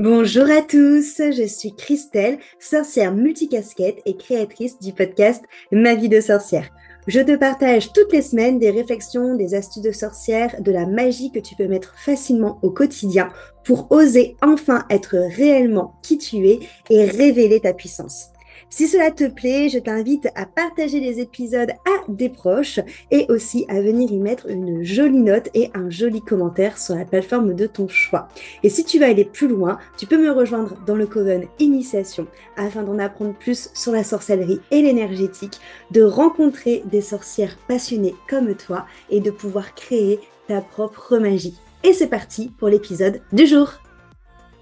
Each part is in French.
Bonjour à tous, je suis Christelle, sorcière multicasquette et créatrice du podcast Ma vie de sorcière. Je te partage toutes les semaines des réflexions, des astuces de sorcière, de la magie que tu peux mettre facilement au quotidien pour oser enfin être réellement qui tu es et révéler ta puissance. Si cela te plaît, je t'invite à partager les épisodes à des proches et aussi à venir y mettre une jolie note et un joli commentaire sur la plateforme de ton choix. Et si tu veux aller plus loin, tu peux me rejoindre dans le Coven Initiation afin d'en apprendre plus sur la sorcellerie et l'énergétique, de rencontrer des sorcières passionnées comme toi et de pouvoir créer ta propre magie. Et c'est parti pour l'épisode du jour.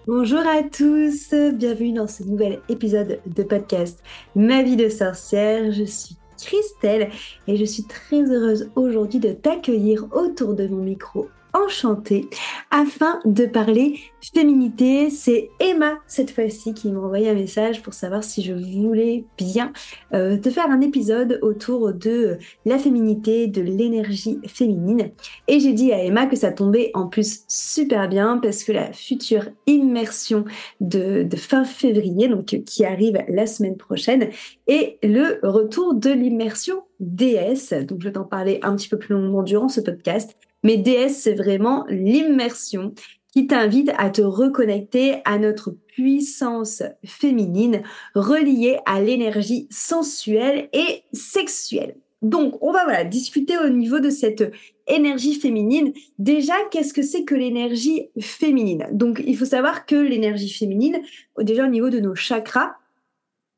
Bonjour à tous, bienvenue dans ce nouvel épisode de podcast Ma vie de sorcière. Je suis Christelle et je suis très heureuse aujourd'hui de t'accueillir autour de mon micro enchantée afin de parler féminité. C'est Emma cette fois-ci qui m'a envoyé un message pour savoir si je voulais bien euh, te faire un épisode autour de la féminité, de l'énergie féminine. Et j'ai dit à Emma que ça tombait en plus super bien parce que la future immersion de, fin février, donc qui arrive la semaine prochaine, est le retour de l'immersion DS. Donc je vais t'en parler un petit peu plus longuement durant ce podcast. Mais DS, c'est vraiment l'immersion qui t'invite à te reconnecter à notre puissance féminine reliée à l'énergie sensuelle et sexuelle. Donc, on va discuter au niveau de cette énergie féminine. Déjà, qu'est-ce que c'est que l'énergie féminine? Donc, il faut savoir que l'énergie féminine, déjà au niveau de nos chakras,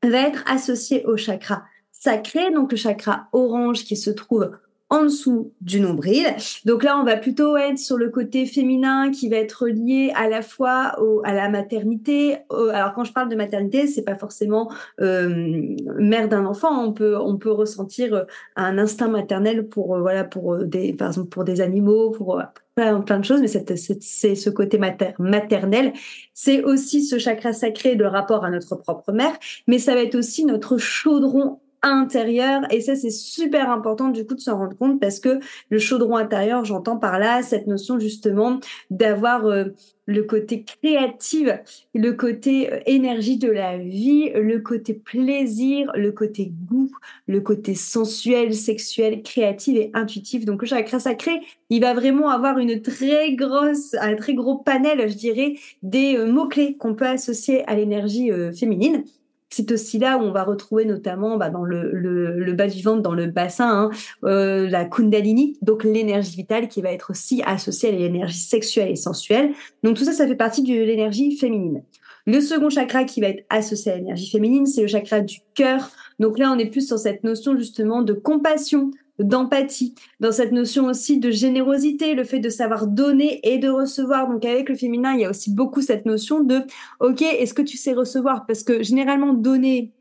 va être associée au chakra sacré, donc le chakra orange qui se trouve en dessous du nombril. Donc là, on va plutôt être sur le côté féminin qui va être lié à la fois à la maternité. alors quand je parle de maternité, c'est pas forcément euh, mère d'un enfant. On peut on peut ressentir euh, un instinct maternel pour euh, voilà pour des par exemple pour des animaux, pour plein, plein de choses, mais c'est ce côté maternel. C'est aussi ce chakra sacré de rapport à notre propre mère, mais ça va être aussi notre chaudron intérieur. Et ça, c'est super important du coup de s'en rendre compte parce que le chaudron intérieur, j'entends par là cette notion justement d'avoir euh, le côté créatif, le côté euh, énergie de la vie, le côté plaisir, le côté goût, le côté sensuel, sexuel, créatif et intuitif. Donc le chakra sacré, il va vraiment avoir une très grosse, un très gros panel, je dirais, des euh, mots-clés qu'on peut associer à l'énergie féminine c'est aussi là où on va retrouver notamment bah, dans le, bas du ventre, dans le bassin, hein, euh, la kundalini, donc l'énergie vitale qui va être aussi associée à l'énergie sexuelle et sensuelle. Donc tout ça, ça fait partie de l'énergie féminine. Le second chakra qui va être associé à l'énergie féminine, c'est le chakra du cœur. Donc là, on est plus sur cette notion justement de compassion, d'empathie, dans cette notion aussi de générosité, le fait de savoir donner et de recevoir. Donc avec le féminin, il y a aussi beaucoup cette notion de OK, est-ce que tu sais recevoir? Parce que généralement donner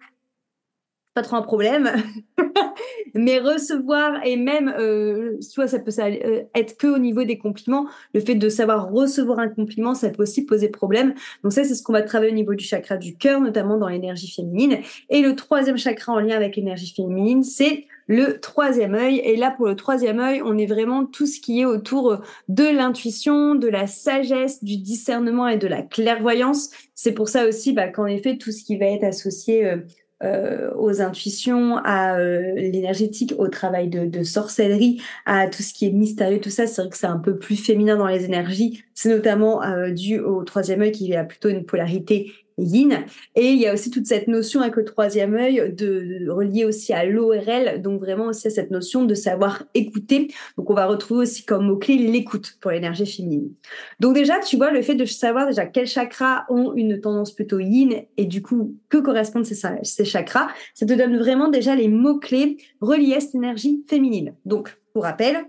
pas trop un problème, mais recevoir et même, euh, tu vois, ça peut euh, être que au niveau des compliments. Le fait de savoir recevoir un compliment, ça peut aussi poser problème. Donc ça, c'est ce qu'on va travailler au niveau du chakra du cœur, notamment dans l'énergie féminine. Et le troisième chakra en lien avec l'énergie féminine, c'est le troisième œil. Et là, pour le troisième œil, on est vraiment tout ce qui est autour de l'intuition, de la sagesse, du discernement et de la clairvoyance. C'est pour ça aussi bah, qu'en effet, tout ce qui va être associé euh, euh, aux intuitions, à euh, l'énergétique, au travail de, de, sorcellerie, à tout ce qui est mystérieux, tout ça, c'est vrai que c'est un peu plus féminin dans les énergies. C'est notamment dû au troisième œil qui a plutôt une polarité yin. Et il y a aussi toute cette notion avec le troisième œil de, relier aussi à l'ORL, donc vraiment aussi à cette notion de savoir écouter. Donc on va retrouver aussi comme mot-clé l'écoute pour l'énergie féminine. Donc déjà, tu vois, le fait de savoir déjà quels chakras ont une tendance plutôt yin et du coup, que correspondent ces, ces chakras, ça te donne vraiment déjà les mots-clés reliés à cette énergie féminine. Donc, pour rappel,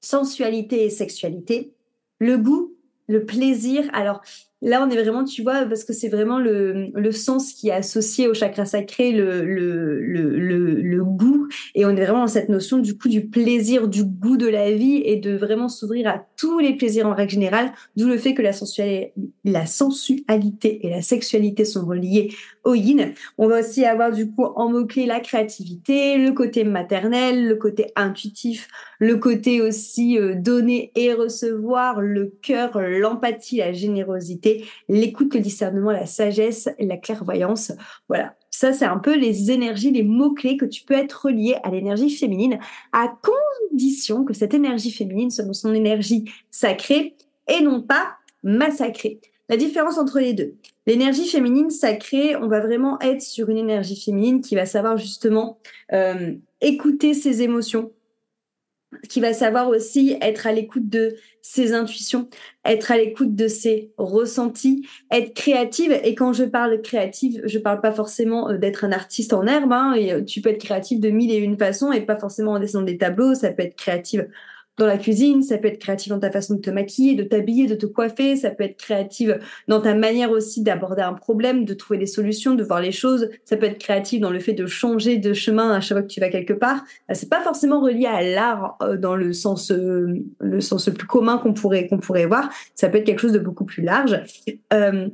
sensualité et sexualité, le goût, le plaisir. Alors, Là, on est vraiment, tu vois, parce que c'est vraiment le, le, sens qui est associé au chakra sacré, le, le, le, goût. Et on est vraiment dans cette notion du coup du plaisir, du goût de la vie et de vraiment s'ouvrir à tous les plaisirs en règle générale. D'où le fait que la la sensualité et la sexualité sont reliées On va aussi avoir du coup en mots-clés la créativité, le côté maternel, le côté intuitif, le côté aussi euh, donner et recevoir, le cœur, l'empathie, la générosité l'écoute, le discernement, la sagesse, la clairvoyance. Voilà. Ça, c'est un peu les énergies, les mots-clés que tu peux être relié à l'énergie féminine, à condition que cette énergie féminine soit son énergie sacrée et non pas massacrée. La différence entre les deux. L'énergie féminine sacrée, on va vraiment être sur une énergie féminine qui va savoir justement euh, écouter ses émotions, qui va savoir aussi être à l'écoute de ses intuitions, être à l'écoute de ses ressentis, être créative. Et quand je parle créative, je parle pas forcément euh, d'être un artiste en herbe. Hein, euh, tu peux être créative de mille et une façons et pas forcément en dessinant des tableaux. Ça peut être créative dans la cuisine, ça peut être créatif dans ta façon de te maquiller, de t'habiller, de te coiffer, ça peut être créative dans ta manière aussi d'aborder un problème, de trouver des solutions, de voir les choses, ça peut être créatif dans le fait de changer de chemin à chaque fois que tu vas quelque part. Euh, c'est pas forcément relié à l'art euh, dans le sens euh, le sens le plus commun qu'on pourrait qu'on pourrait voir, ça peut être quelque chose de beaucoup plus large. Euh,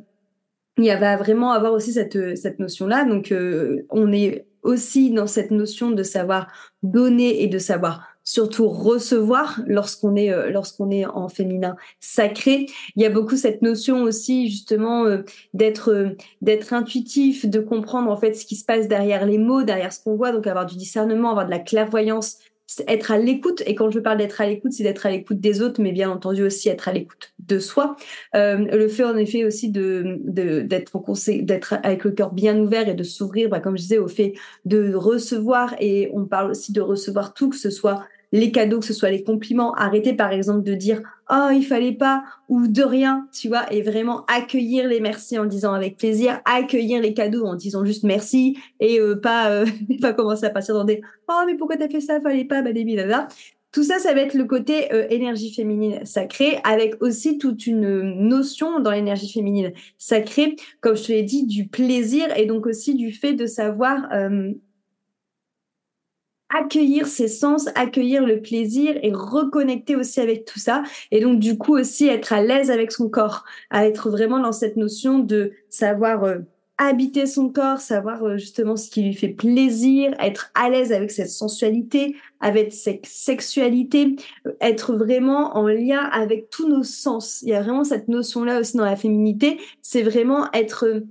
il va vraiment avoir aussi cette cette notion là donc on est aussi dans cette notion de savoir donner et de savoir surtout recevoir lorsqu'on est euh, lorsqu'on est en féminin sacré. Il y a beaucoup cette notion aussi justement euh, d'être euh, d'être intuitif, de comprendre en fait ce qui se passe derrière les mots, derrière ce qu'on voit, donc avoir du discernement, avoir de la clairvoyance, être à l'écoute. Et quand je parle d'être à l'écoute, c'est d'être à l'écoute des autres, mais bien entendu aussi être à l'écoute de soi. Euh, le fait en effet aussi d'être avec le cœur bien ouvert et de s'ouvrir, bah, comme je disais, au fait de recevoir. Et on parle aussi de recevoir tout, que ce soit les cadeaux, que ce soit les compliments, arrêter par exemple de dire oh il fallait pas ou de rien, tu vois, et vraiment accueillir les merci en disant avec plaisir, accueillir les cadeaux en disant juste merci et euh, pas euh, pas commencer à partir dans des oh mais pourquoi t'as fait ça, fallait pas, bah là. Tout ça, ça va être le côté euh, énergie féminine sacrée, avec aussi toute une notion dans l'énergie féminine sacrée, comme je te l'ai dit, du plaisir et donc aussi du fait de savoir accueillir ses sens, accueillir le plaisir et reconnecter aussi avec tout ça. Et donc, du coup, aussi être à l'aise avec son corps, être vraiment dans cette notion de savoir euh, habiter son corps, savoir euh, justement ce qui lui fait plaisir, être à l'aise avec cette sensualité, avec cette sexualité, euh, être vraiment en lien avec tous nos sens. Il y a vraiment cette notion-là aussi dans la féminité, c'est vraiment être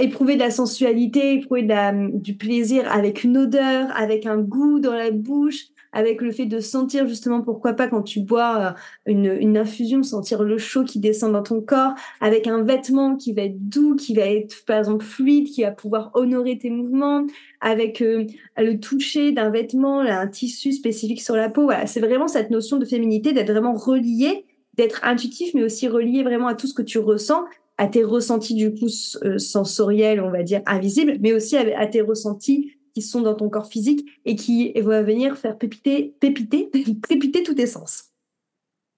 éprouver de la sensualité, éprouver du plaisir avec une odeur, avec un goût dans la bouche, avec le fait de sentir justement pourquoi pas quand tu bois euh, une, une, infusion, sentir le chaud qui descend dans ton corps, avec un vêtement qui va être doux, qui va être par exemple fluide, qui va pouvoir honorer tes mouvements, avec euh, le toucher d'un vêtement, un tissu spécifique sur la peau. Voilà, c'est vraiment cette notion de féminité, d'être vraiment relié, d'être intuitif, mais aussi relié vraiment à tout ce que tu ressens à tes ressentis du coup euh, sensoriels, on va dire invisibles, mais aussi à, tes ressentis qui sont dans ton corps physique et qui vont venir faire pépiter, pépiter, pépiter tous tes sens.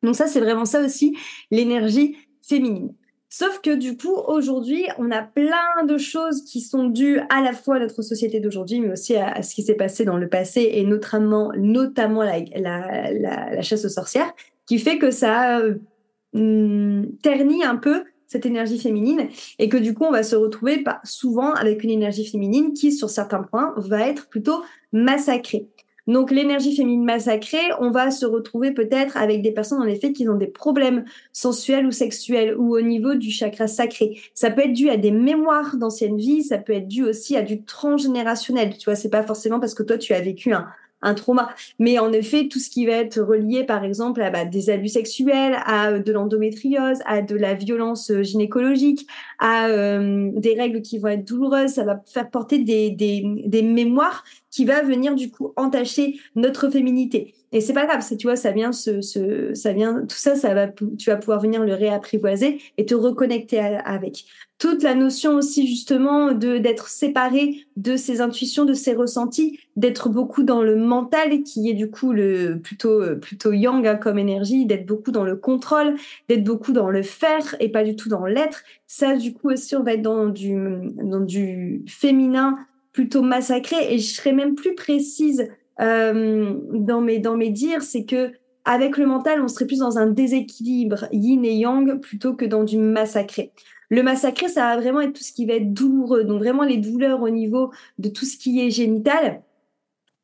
Donc ça, c'est vraiment ça aussi, l'énergie féminine. Sauf que du coup, aujourd'hui, on a plein de choses qui sont dues à la fois à notre société d'aujourd'hui, mais aussi à, ce qui s'est passé dans le passé et notamment, notamment la, chasse aux sorcières, qui fait que ça euh, ternit un peu cette énergie féminine et que du coup on va se retrouver souvent avec une énergie féminine qui sur certains points va être plutôt massacrée. Donc l'énergie féminine massacrée, on va se retrouver peut-être avec des personnes en effet qui ont des problèmes sensuels ou sexuels ou au niveau du chakra sacré. Ça peut être dû à des mémoires d'anciennes vies, ça peut être dû aussi à du transgénérationnel. Tu vois, c'est pas forcément parce que toi tu as vécu un, un trauma. Mais en effet, tout ce qui va être relié, par exemple, à bah, des abus sexuels, à euh, de l'endométriose, à de la violence euh, gynécologique, à euh, des règles qui vont être douloureuses, ça va faire porter des, des, des mémoires qui va venir du coup entacher notre féminité. Et c'est pas grave, c'est tu vois, ça vient ce, ce, ça vient tout ça, ça va, tu vas pouvoir venir le réapprivoiser et te reconnecter avec. Toute la notion aussi justement de d'être séparé de ses intuitions, de ses ressentis, d'être beaucoup dans le mental qui est du coup le plutôt plutôt yang hein, comme énergie, d'être beaucoup dans le contrôle, d'être beaucoup dans le faire et pas du tout dans l'être. Ça du coup aussi on va être dans du dans du féminin plutôt massacré et je serais même plus précise euh, dans mes dans mes dires, c'est que avec le mental, on serait plus dans un déséquilibre yin et yang plutôt que dans du massacré. Le massacré, ça va vraiment être tout ce qui va être douloureux, donc vraiment les douleurs au niveau de tout ce qui est génital.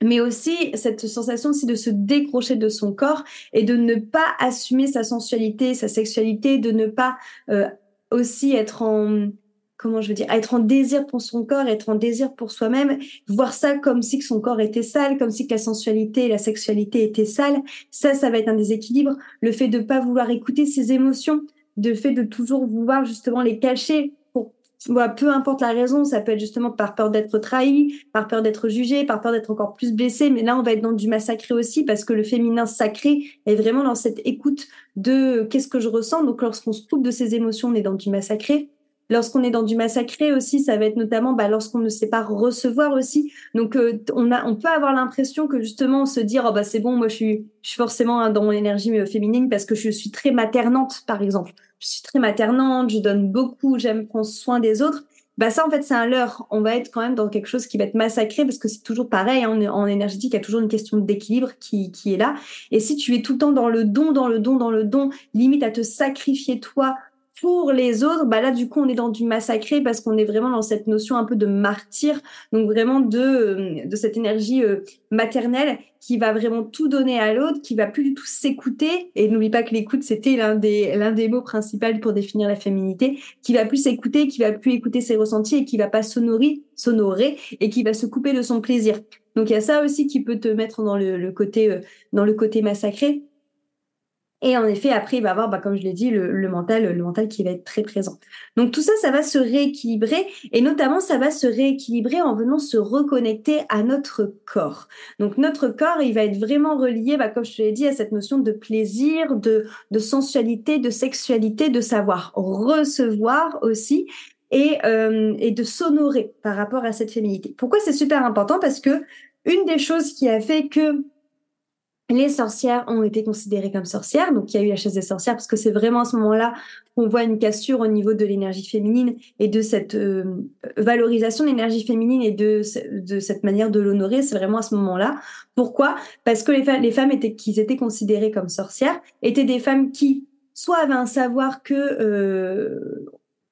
mais aussi cette sensation aussi de se décrocher de son corps et de ne pas assumer sa sensualité, sa sexualité, de ne pas euh, aussi être en comment je veux dire, être en désir pour son corps, être en désir pour soi-même, voir ça comme si que son corps était sale, comme si que la sensualité et la sexualité étaient sales, ça, ça va être un déséquilibre. Le fait de pas vouloir écouter ses émotions, le fait de toujours vouloir justement les cacher, peu importe la raison, ça peut être justement par peur d'être trahi, par peur d'être jugé, par peur d'être encore plus blessé. Mais là, on va être dans du massacré aussi parce que le féminin sacré est vraiment dans cette écoute de qu'est-ce que je ressens. Donc, lorsqu'on se coupe de ses émotions, on est dans du massacré. Lorsqu'on est dans du massacré aussi, ça va être notamment bah, lorsqu'on ne sait pas recevoir aussi. Donc, euh, on, a, on peut avoir l'impression que justement, se dire, oh, bah, c'est bon, moi, je suis, je suis forcément dans mon énergie euh, féminine parce que je suis très maternante, par exemple je suis très maternante, je donne beaucoup, j'aime prendre soin des autres. Bah ça en fait c'est un leurre. On va être quand même dans quelque chose qui va être massacré parce que c'est toujours pareil hein, en, énergétique, il y a toujours une question d'équilibre qui, qui est là. Et si tu es tout le temps dans le don, dans le don, dans le don, limite à te sacrifier toi pour les autres, bah là du coup on est dans du massacré parce qu'on est vraiment dans cette notion un peu de martyr, donc vraiment de euh, de cette énergie euh, maternelle qui va vraiment tout donner à l'autre, qui va plus du tout s'écouter. Et n'oublie pas que l'écoute c'était l'un des l'un des mots principaux pour définir la féminité, qui va plus s'écouter, qui va plus écouter ses ressentis et qui va pas s'honorer et qui va se couper de son plaisir. Donc il y a ça aussi qui peut te mettre dans le côté euh, dans le côté massacré. Et en effet, après, il va avoir, bah, comme je l'ai dit, le, mental, le mental qui va être très présent. Donc tout ça, ça va se rééquilibrer et notamment, ça va se rééquilibrer en venant se reconnecter à notre corps. Donc notre corps, il va être vraiment relié, bah, comme je te l'ai dit, à cette notion de plaisir, de, sensualité, de sexualité, de savoir recevoir aussi et, euh, et de s'honorer par rapport à cette féminité. Pourquoi c'est super important? Parce que une des choses qui a fait que les sorcières ont été considérées comme sorcières, donc il y a eu la chasse des sorcières parce que c'est vraiment à ce moment-là qu'on voit une cassure au niveau de l'énergie féminine et de cette euh, valorisation de l'énergie féminine et de, cette manière de l'honorer, c'est vraiment à ce moment-là. Pourquoi? Parce que les, femmes qui étaient considérées comme sorcières étaient des femmes qui soit avaient un savoir que euh,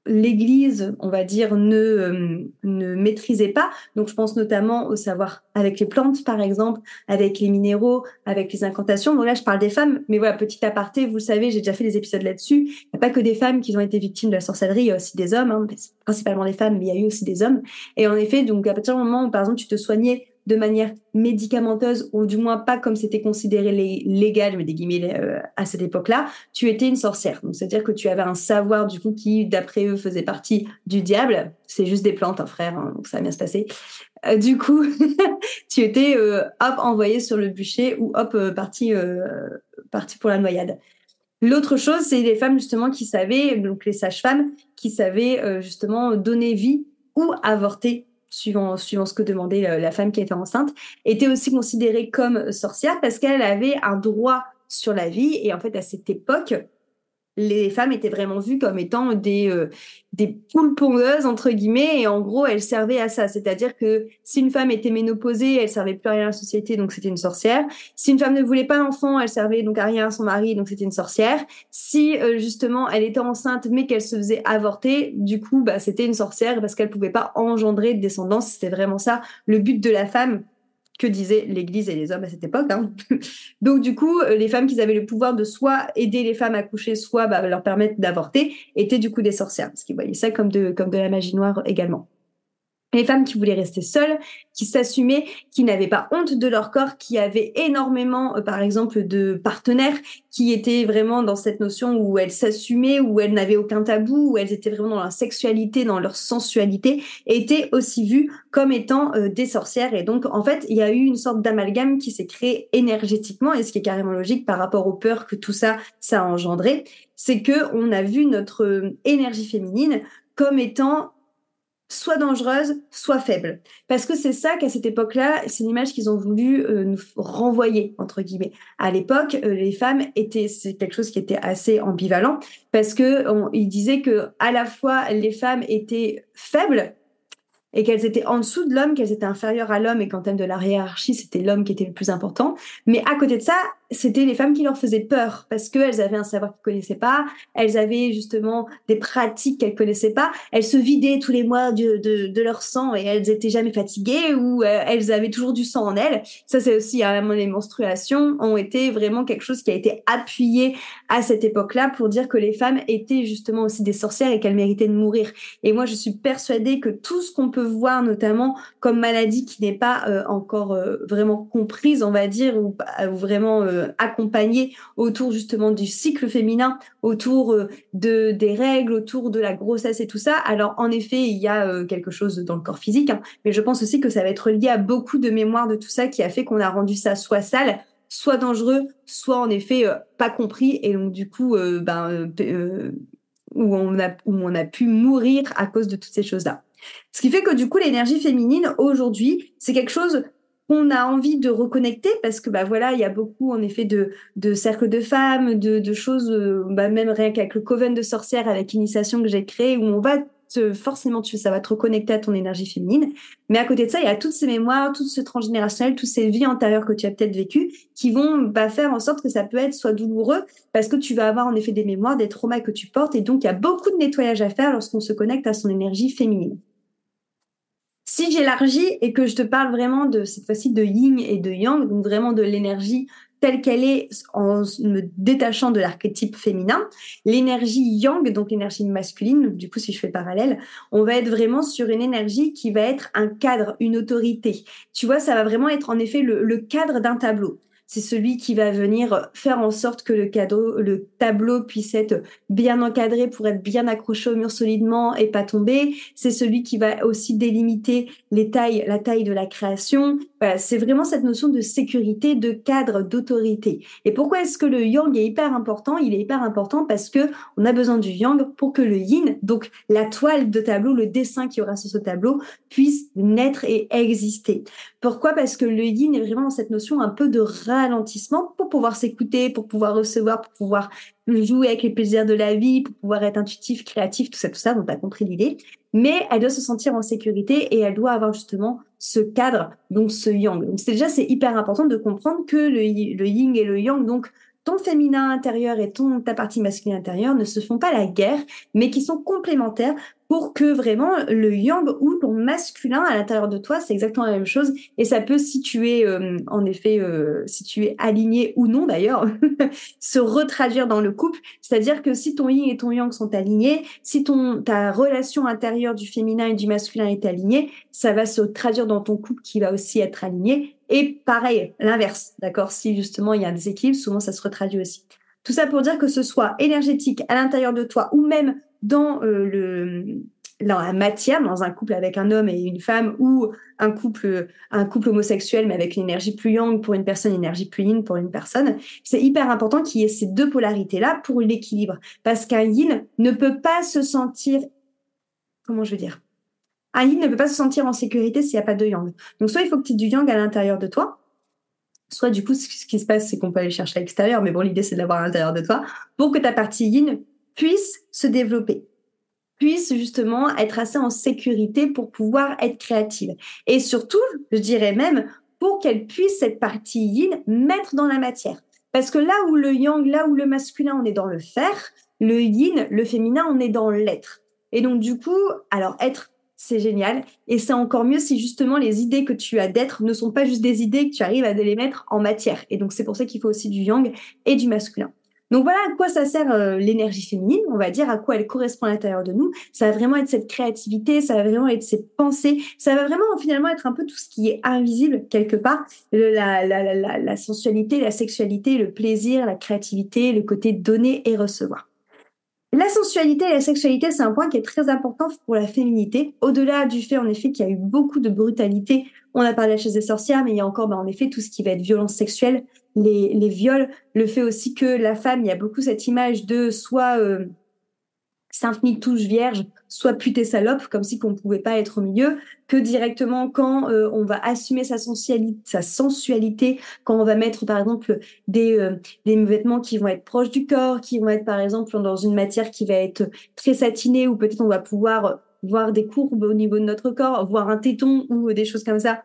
l'Église, on va dire, ne, euh, ne maîtrisait pas. Donc, je pense notamment au savoir avec les plantes, par exemple, avec les minéraux, avec les incantations. Donc là, je parle des femmes, mais voilà, petit aparté, vous le savez, j'ai déjà fait des épisodes là-dessus. Il n'y a pas que des femmes qui ont été victimes de la sorcellerie, il y a aussi des hommes, hein, principalement des femmes, mais il y a eu aussi des hommes. Et en effet, donc à partir du moment où, par exemple, tu te soignais de manière médicamenteuse, ou du moins pas comme c'était considéré légal, mais des guillemets euh, à cette époque-là, tu étais une sorcière. Donc c'est-à-dire que tu avais un savoir du coup qui, d'après eux, faisait partie du diable. C'est juste des plantes, hein, frère, hein, donc ça va bien se passer. Euh, du coup, tu étais euh, hop envoyé sur le bûcher ou hop parti parti pour la noyade. L'autre chose, c'est les femmes justement qui savaient, donc les sages-femmes, qui savaient justement donner vie ou avorter suivant, ce que demandait euh, la femme qui était enceinte, était aussi considérée comme sorcière parce qu'elle avait un droit sur la vie. Et en fait, à cette époque, les femmes étaient vraiment vues comme étant des, euh, des poules pondeuses, entre guillemets, et en gros, elles servaient à ça. C'est-à-dire que si une femme était ménopausée, elle servait plus à rien à la société, donc c'était une sorcière. Si une femme ne voulait pas d'enfant, elle servait donc à rien à son mari, donc c'était une sorcière. Si euh, justement elle était enceinte, mais qu'elle se faisait avorter, du coup, bah, c'était une sorcière parce qu'elle pouvait pas engendrer de descendance. C'était vraiment ça le but de la femme que disaient l'Église et les hommes à cette époque. Hein. Donc du coup, euh, les femmes qui avaient le pouvoir de soit aider les femmes à coucher, soit bah, leur permettre d'avorter, étaient du coup des sorcières, parce qu'ils voyaient ça comme de, comme de la magie noire également les femmes qui voulaient rester seules, qui s'assumaient, qui n'avaient pas honte de leur corps, qui avaient énormément, euh, par exemple, de partenaires, qui étaient vraiment dans cette notion où elles s'assumaient, où elles n'avaient aucun tabou, où elles étaient vraiment dans leur sexualité, dans leur sensualité, étaient aussi vues comme étant euh, des sorcières. Et donc, en fait, il y a eu une sorte d'amalgame qui s'est créé énergétiquement, et ce qui est carrément logique par rapport aux peurs que tout ça, ça a engendré, c'est que on a vu notre euh, énergie féminine comme étant soit dangereuse, soit faible. Parce que c'est ça qu'à cette époque-là, c'est l'image qu'ils ont voulu euh, nous renvoyer, entre guillemets. À l'époque, euh, les femmes étaient, c'est quelque chose qui était assez ambivalent, parce que disaient que à la fois les femmes étaient faibles, et qu'elles étaient en dessous de l'homme, qu'elles étaient inférieures à l'homme et qu'en termes de la hiérarchie, c'était l'homme qui était le plus important. Mais à côté de ça, c'était les femmes qui leur faisaient peur parce qu'elles avaient un savoir qu'elles connaissaient pas, elles avaient justement des pratiques qu'elles connaissaient pas, elles se vidaient tous les mois de, de, leur sang et elles étaient jamais fatiguées ou euh, elles avaient toujours du sang en elles. Ça, c'est aussi à hein, les menstruations ont été vraiment quelque chose qui a été appuyé à cette époque-là pour dire que les femmes étaient justement aussi des sorcières et qu'elles méritaient de mourir. Et moi, je suis persuadée que tout ce qu'on peut voir, notamment comme maladie qui n'est pas euh, encore euh, vraiment comprise, on va dire, ou, vraiment accompagnée autour justement du cycle féminin, autour de des règles, autour de la grossesse et tout ça. Alors en effet, il y a quelque chose dans le corps physique, hein, mais je pense aussi que ça va être lié à beaucoup de mémoire de tout ça qui a fait qu'on a rendu ça soit sale, soit dangereux, soit en effet pas compris et donc du coup ben où on a où on a pu mourir à cause de toutes ces choses-là. Ce qui fait que du coup, l'énergie féminine aujourd'hui, c'est quelque chose qu'on a envie de reconnecter parce que bah voilà, il y a beaucoup en effet de, de cercles de femmes, de, de choses, euh, bah même rien qu'avec le coven de sorcières, avec l'initiation que j'ai créée, où on va te, forcément, tu, ça va te reconnecter à ton énergie féminine. Mais à côté de ça, il y a toutes ces mémoires, tout ce transgénérationnel, toutes ces vies antérieures que tu as peut-être vécues, qui vont bah, faire en sorte que ça peut être soit douloureux, parce que tu vas avoir en effet des mémoires, des traumas que tu portes, et donc il y a beaucoup de nettoyage à faire lorsqu'on se connecte à son énergie féminine. Si j'élargis et que je te parle vraiment de cette fois-ci de yin et de yang, donc vraiment de l'énergie telle qu'elle est en me détachant de l'archétype féminin, l'énergie yang, donc l'énergie masculine, du coup si je fais parallèle, on va être vraiment sur une énergie qui va être un cadre, une autorité. Tu vois, ça va vraiment être en effet le cadre d'un tableau c'est celui qui va venir faire en sorte que le, cadeau, le tableau puisse être bien encadré pour être bien accroché au mur solidement et pas tomber. C'est celui qui va aussi délimiter les tailles, la taille de la création. c'est vraiment cette notion de sécurité, de cadre, d'autorité. Et pourquoi est-ce que le yang est hyper important? Il est hyper important parce que on a besoin du yang pour que le yin, donc la toile de tableau, le dessin qui aura sur ce tableau, puisse naître et exister. Pourquoi? Parce que le yin est vraiment dans cette notion un peu de ralentissement pour pouvoir s'écouter, pour pouvoir recevoir, pour pouvoir jouer avec les plaisirs de la vie, pour pouvoir être intuitif, créatif, tout ça, tout ça. Donc, t'as compris l'idée. Mais elle doit se sentir en sécurité et elle doit avoir justement ce cadre, donc ce yang. Donc, c'est déjà, c'est hyper important de comprendre que le, le yin et le yang, donc, ton féminin intérieur et ton ta partie masculine intérieure ne se font pas la guerre, mais qui sont complémentaires pour que vraiment le yang ou ton masculin à l'intérieur de toi, c'est exactement la même chose. Et ça peut, si tu es euh, en effet, euh, si tu es aligné ou non d'ailleurs, se retraduire dans le couple. C'est-à-dire que si ton yin et ton yang sont alignés, si ton ta relation intérieure du féminin et du masculin est alignée, ça va se traduire dans ton couple qui va aussi être aligné. Et pareil, l'inverse, d'accord? Si justement il y a un déséquilibre, souvent ça se retraduit aussi. Tout ça pour dire que ce soit énergétique à l'intérieur de toi ou même dans euh, le dans la matière, dans un couple avec un homme et une femme, ou un couple, un couple homosexuel, mais avec une énergie plus yang pour une personne, une énergie plus yin pour une personne, c'est hyper important qu'il y ait ces deux polarités-là pour l'équilibre. Parce qu'un yin ne peut pas se sentir, comment je veux dire, un yin ne peut pas se sentir en sécurité s'il n'y a pas de yang. Donc, soit il faut que tu aies du yang à l'intérieur de toi, soit du coup, ce qui se passe, c'est qu'on peut aller chercher à l'extérieur, mais bon, l'idée, c'est de l'avoir à l'intérieur de toi, pour que ta partie yin puisse se développer, puisse justement être assez en sécurité pour pouvoir être créative. Et surtout, je dirais même, pour qu'elle puisse, cette partie yin, mettre dans la matière. Parce que là où le yang, là où le masculin, on est dans le faire, le yin, le féminin, on est dans l'être. Et donc, du coup, alors être, c'est génial. Et c'est encore mieux si justement les idées que tu as d'être ne sont pas juste des idées que tu arrives à les mettre en matière. Et donc, c'est pour ça qu'il faut aussi du yang et du masculin. Donc voilà à quoi ça sert euh, l'énergie féminine, on va dire, à quoi elle correspond à l'intérieur de nous. Ça va vraiment être cette créativité, ça va vraiment être ces pensées, ça va vraiment finalement être un peu tout ce qui est invisible quelque part, la, sensualité, la sexualité, le plaisir, la créativité, le côté donner et recevoir. La sensualité et la sexualité, c'est un point qui est très important pour la féminité. Au-delà du fait, en effet, qu'il y a eu beaucoup de brutalité, on a parlé de la chaise des sorcières, mais il y a encore, bah, en effet, tout ce qui va être violence sexuelle, les, viols, le fait aussi que la femme, il y a beaucoup cette image de soit euh, sainte touche vierge, soit pute et salope, comme si qu'on ne pouvait pas être au milieu, que directement quand euh, on va assumer sa sensualité, quand on va mettre par exemple des, euh, des vêtements qui vont être proches du corps, qui vont être par exemple dans une matière qui va être très satinée, ou peut-être on va pouvoir voir des courbes au niveau de notre corps, voir un téton ou des choses comme ça.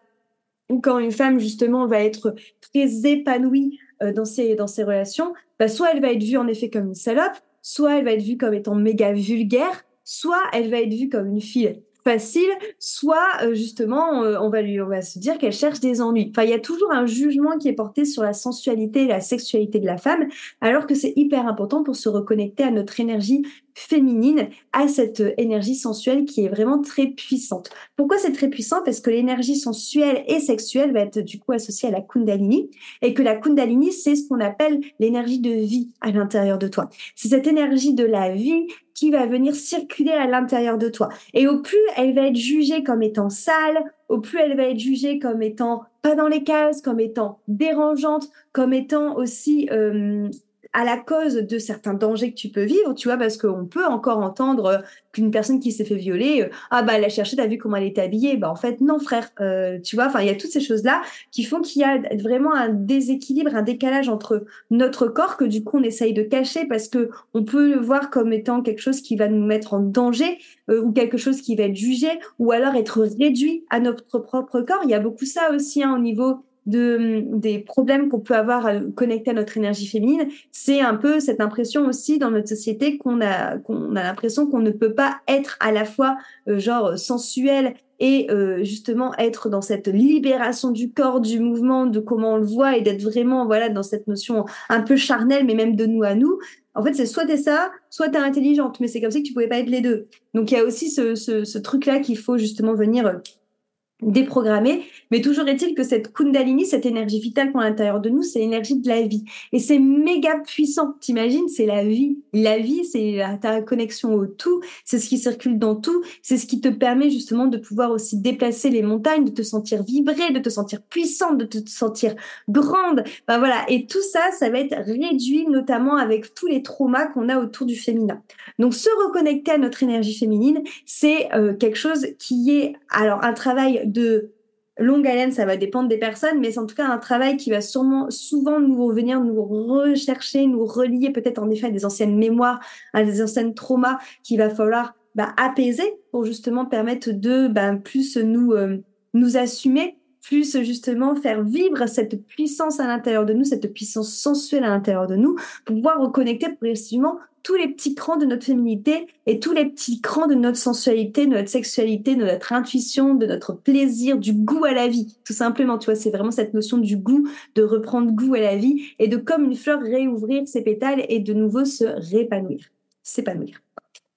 Ou quand une femme justement va être très épanouie dans ces dans ces relations, bah, soit elle va être vue en effet comme une salope, soit elle va être vue comme étant méga vulgaire, soit elle va être vue comme une fille facile, soit euh, justement euh, on va lui on va se dire qu'elle cherche des ennuis. Enfin, il y a toujours un jugement qui est porté sur la sensualité et la sexualité de la femme, alors que c'est hyper important pour se reconnecter à notre énergie féminine, à cette énergie sensuelle qui est vraiment très puissante. Pourquoi c'est très puissant? Parce que l'énergie sensuelle et sexuelle va être du coup associée à la Kundalini et que la Kundalini c'est ce qu'on appelle l'énergie de vie à l'intérieur de toi. C'est cette énergie de la vie qui va venir circuler à l'intérieur de toi. Et au plus elle va être jugée comme étant sale, au plus elle va être jugée comme étant pas dans les cases, comme étant dérangeante, comme étant aussi euh, à la cause de certains dangers que tu peux vivre, tu vois, parce qu'on peut encore entendre euh, qu'une personne qui s'est fait violer, euh, ah bah elle a cherché, t'as vu comment elle était habillée, bah en fait non frère, euh, tu vois, enfin il y a toutes ces choses là qui font qu'il y a vraiment un déséquilibre, un décalage entre notre corps que du coup on essaye de cacher parce que on peut le voir comme étant quelque chose qui va nous mettre en danger ou quelque chose qui va être jugé ou alors être réduit à notre propre corps. Il y a beaucoup ça aussi hein, au niveau de, des problèmes qu'on peut avoir à connecter à notre énergie féminine, c'est un peu cette impression aussi dans notre société qu'on a, qu'on a l'impression qu'on ne peut pas être à la fois euh, genre sensuel et euh, justement être dans cette libération du corps, du mouvement, de comment on le voit et d'être vraiment voilà dans cette notion un peu charnelle, mais même de nous à nous. En fait, c'est soit t'es ça, soit t'es intelligente, mais c'est comme ça que tu pouvais pas être les deux. Donc il y a aussi ce, ce, ce truc-là qu'il faut justement venir déprogrammé, mais toujours est-il que cette kundalini, cette énergie vitale qu'on a à l'intérieur de nous, c'est l'énergie de la vie. Et c'est méga puissant, t'imagines, c'est la vie. La vie, c'est ta connexion au tout, c'est ce qui circule dans tout, c'est ce qui te permet justement de pouvoir aussi déplacer les montagnes, de te sentir vibrer, de te sentir puissante, de te sentir grande. Ben voilà, et tout ça, ça va être réduit notamment avec tous les traumas qu'on a autour du féminin. Donc se reconnecter à notre énergie féminine, c'est euh, quelque chose qui est alors un travail de longue haleine, ça va dépendre des personnes, mais c'est en tout cas un travail qui va sûrement souvent nous revenir, nous rechercher, nous relier peut-être en effet à des anciennes mémoires, à des anciennes traumas qu'il va falloir bah, apaiser pour justement permettre de bah, plus nous, euh, nous assumer, plus justement faire vivre cette puissance à l'intérieur de nous, cette puissance sensuelle à l'intérieur de nous, pour pouvoir reconnecter progressivement tous les petits crans de notre féminité et tous les petits crans de notre sensualité, de notre sexualité, de notre intuition, de notre plaisir, du goût à la vie. Tout simplement, tu vois, c'est vraiment cette notion du goût, de reprendre goût à la vie et de comme une fleur réouvrir ses pétales et de nouveau se répanouir, s'épanouir.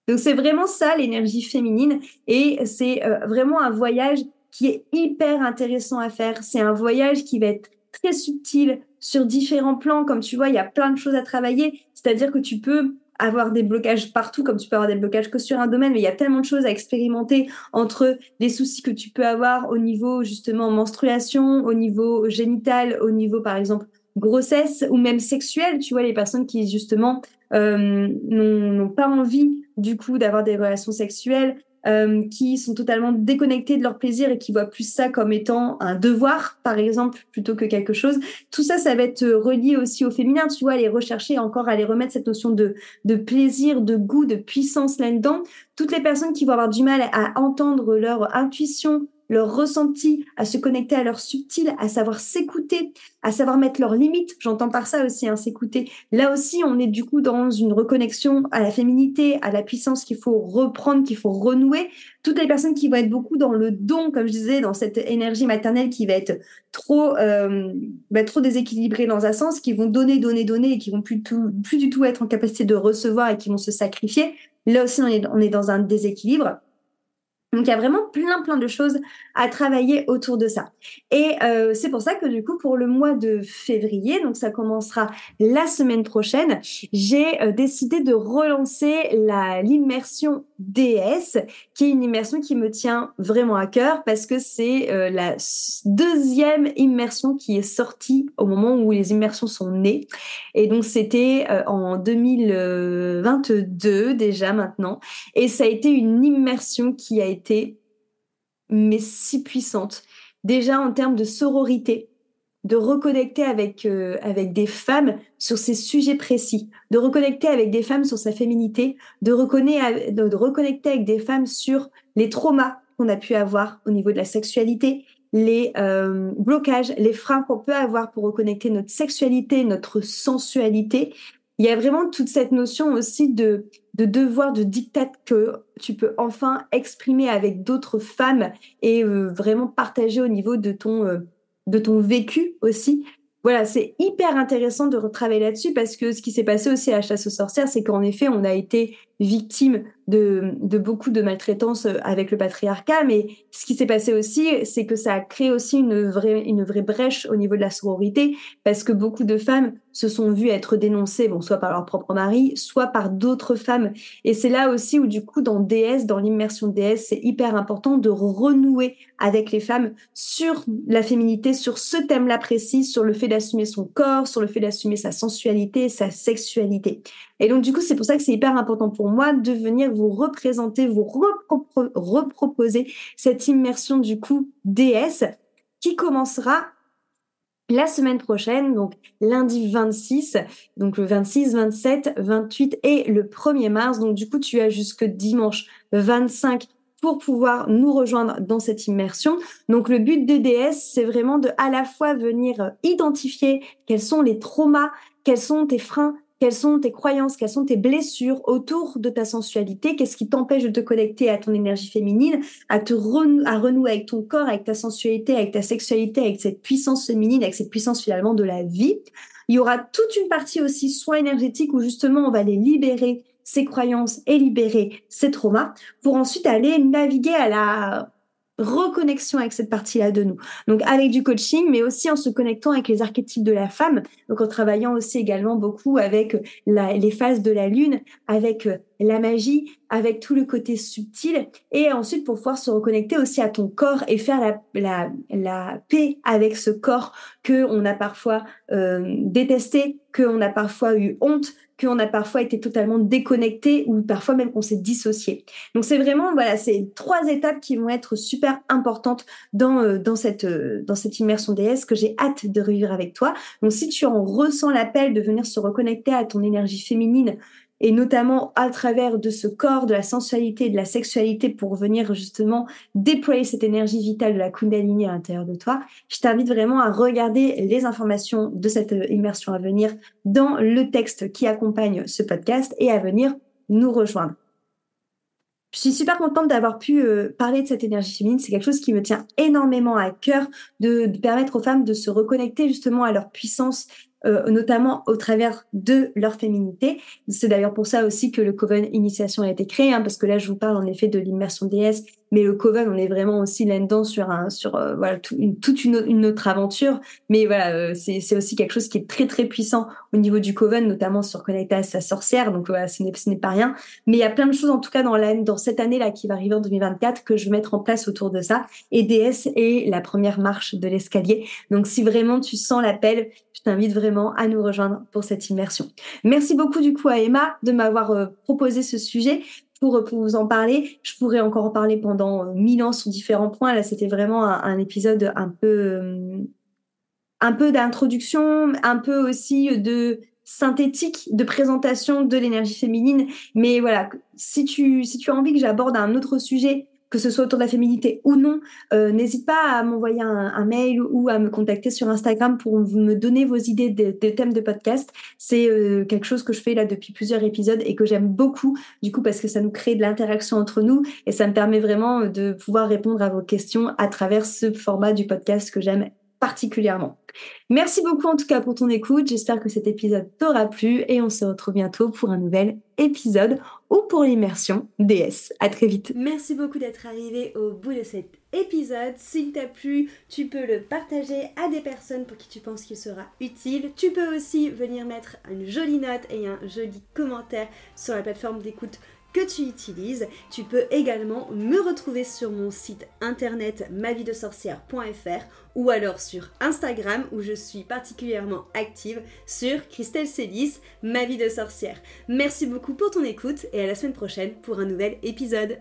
Donc c'est vraiment ça l'énergie féminine et c'est euh, vraiment un voyage qui est hyper intéressant à faire. C'est un voyage qui va être très subtil sur différents plans. Comme tu vois, il y a plein de choses à travailler. C'est-à-dire que tu peux avoir des blocages partout, comme tu peux avoir des blocages que sur un domaine, mais il y a tellement de choses à expérimenter entre les soucis que tu peux avoir au niveau justement menstruation, au niveau génital, au niveau par exemple grossesse ou même sexuelle. Tu vois, les personnes qui justement euh, n'ont pas envie du coup d'avoir des relations sexuelles, euh, qui sont totalement déconnectés de leur plaisir et qui voient plus ça comme étant un devoir, par exemple, plutôt que quelque chose. Tout ça, ça va être relié aussi au féminin, tu vois, aller rechercher encore, aller remettre cette notion de, de plaisir, de goût, de puissance là-dedans. Toutes les personnes qui vont avoir du mal à entendre leur intuition, leur ressenti, à se connecter à leur subtil, à savoir s'écouter, à savoir mettre leurs limites. J'entends par ça aussi, hein, s'écouter. Là aussi, on est du coup dans une reconnexion à la féminité, à la puissance qu'il faut reprendre, qu'il faut renouer. Toutes les personnes qui vont être beaucoup dans le don, comme je disais, dans cette énergie maternelle qui va être trop, euh, bah, trop déséquilibrée dans un sens, qui vont donner, donner, donner et qui vont plus, tout, plus du tout être en capacité de recevoir et qui vont se sacrifier. Là aussi, on est, on est dans un déséquilibre. Donc il y a vraiment plein plein de choses à travailler autour de ça. Et euh, c'est pour ça que du coup pour le mois de février, donc ça commencera la semaine prochaine, j'ai euh, décidé de relancer la l'immersion DS, qui est une immersion qui me tient vraiment à cœur parce que c'est euh, la deuxième immersion qui est sortie au moment où les immersions sont nées. Et donc c'était en 2022 déjà maintenant, et ça a été une immersion qui a été mais si puissante. Déjà en termes de sororité, de reconnecter avec, euh, avec des femmes sur ces sujets précis, de reconnecter avec des femmes sur sa féminité, de, de reconnecter avec des femmes sur les traumas qu'on a pu avoir au niveau de la sexualité les euh, blocages, les freins qu'on peut avoir pour reconnecter notre sexualité, notre sensualité. Il y a vraiment toute cette notion aussi de, de devoir, de dictat que tu peux enfin exprimer avec d'autres femmes et euh, vraiment partager au niveau de ton, euh, de ton vécu aussi. Voilà, c'est hyper intéressant de retravailler là-dessus parce que ce qui s'est passé aussi à la chasse aux sorcières, c'est qu'en effet, on a été victime de, beaucoup de maltraitance euh, avec le patriarcat, mais ce qui s'est passé aussi, c'est que ça a créé aussi une vraie, une vraie brèche au niveau de la sororité, parce que beaucoup de femmes se sont vues être dénoncées, bon, soit par leur propre mari, soit par d'autres femmes. Et c'est là aussi où, du coup, dans DS, dans l'immersion DS, c'est hyper important de renouer avec les femmes sur la féminité, sur ce thème-là précis, sur le fait d'assumer son corps, sur le fait d'assumer sa sensualité, sa sexualité. Et donc, du coup, c'est pour ça que c'est hyper important pour moi de venir vous représenter, vous reproposer cette immersion, du coup, DS qui commencera la semaine prochaine, donc lundi 26, donc le 26, 27, 28 et le 1er mars. Donc, du coup, tu as jusque dimanche 25 pour pouvoir nous rejoindre dans cette immersion. Donc le but de DS, c'est vraiment de à la fois venir identifier quels sont les traumas, quels sont tes freins, quelles sont tes croyances, quelles sont tes blessures autour de ta sensualité, qu'est-ce qui t'empêche de te connecter à ton énergie féminine, à te renouer avec ton corps, avec ta sensualité, avec ta sexualité, avec cette puissance féminine, avec cette puissance finalement de la vie? Il y aura toute une partie aussi soins énergétiques où justement on va les libérer ces croyances et libérer ces traumas pour ensuite aller naviguer à la reconnexion avec cette partie-là de nous. Donc avec du coaching, mais aussi en se connectant avec les archétypes de la femme, donc en travaillant aussi également beaucoup avec les phases de la lune, avec euh, la magie, avec tout le côté subtil, et ensuite pour pouvoir se reconnecter aussi à ton corps et faire la, la, la paix avec ce corps que on a parfois euh, détesté, que on a parfois eu honte, qu'on a parfois été totalement déconnecté ou parfois même qu'on s'est dissocié. Donc c'est vraiment voilà, c'est trois étapes qui vont être super importantes dans euh, dans cette euh, dans cette immersion DS que j'ai hâte de revivre avec toi. Donc si tu en ressens l'appel de venir se reconnecter à ton énergie féminine et notamment à travers de ce corps, de la sensualité, de la sexualité pour venir justement déployer cette énergie vitale de la Kundalini à l'intérieur de toi, je t'invite vraiment à regarder les informations de cette immersion à venir dans le texte qui accompagne ce podcast et à venir nous rejoindre. Je suis super contente d'avoir pu euh, parler de cette énergie féminine. C'est quelque chose qui me tient énormément à cœur de, permettre aux femmes de se reconnecter justement à leur puissance euh, notamment au travers de leur féminité. C'est d'ailleurs pour ça aussi que le Coven Initiation a été créé, hein, parce que là, je vous parle en effet de l'immersion déesse mais le Coven, on est vraiment aussi là-dedans sur un, sur euh, voilà une, toute une, une, autre aventure. Mais voilà, euh, c'est, aussi quelque chose qui est très très puissant au niveau du Coven, notamment sur connecter à sa sorcière. Donc voilà, ce n'est, pas rien. Mais il y a plein de choses en tout cas dans la, dans cette année là qui va arriver en 2024 que je vais mettre en place autour de ça. Et DS est la première marche de l'escalier. Donc si vraiment tu sens l'appel, je t'invite vraiment à nous rejoindre pour cette immersion. Merci beaucoup du coup à Emma de m'avoir euh, proposé ce sujet pour, vous en parler. Je pourrais encore en parler pendant euh, mille ans sur différents points. Là, c'était vraiment un, épisode un peu, euh, un peu d'introduction, un peu aussi de synthétique de présentation de l'énergie féminine. Mais voilà, si tu as envie que j'aborde un autre sujet que ce soit autour de la féminité ou non, euh, n'hésite pas à m'envoyer un, mail ou à me contacter sur Instagram pour me donner vos idées des thèmes de podcast. C'est euh, quelque chose que je fais là depuis plusieurs épisodes et que j'aime beaucoup, du coup, parce que ça nous crée de l'interaction entre nous et ça me permet vraiment de pouvoir répondre à vos questions à travers ce format du podcast que j'aime particulièrement. Merci beaucoup en tout cas pour ton écoute. J'espère que cet épisode t'aura plu et on se retrouve bientôt pour un nouvel épisode ou pour l'immersion DS. À très vite. Merci beaucoup d'être arrivé au bout de cet épisode. S'il t'a plu, tu peux le partager à des personnes pour qui tu penses qu'il sera utile. Tu peux aussi venir mettre une jolie note et un joli commentaire sur la plateforme d'écoute que tu utilises. Tu peux également me retrouver sur mon site internet mavidesorcière.fr ou alors sur Instagram où je suis particulièrement active sur Christelle Célis, ma vie de sorcière. Merci beaucoup pour ton écoute et à la semaine prochaine pour un nouvel épisode.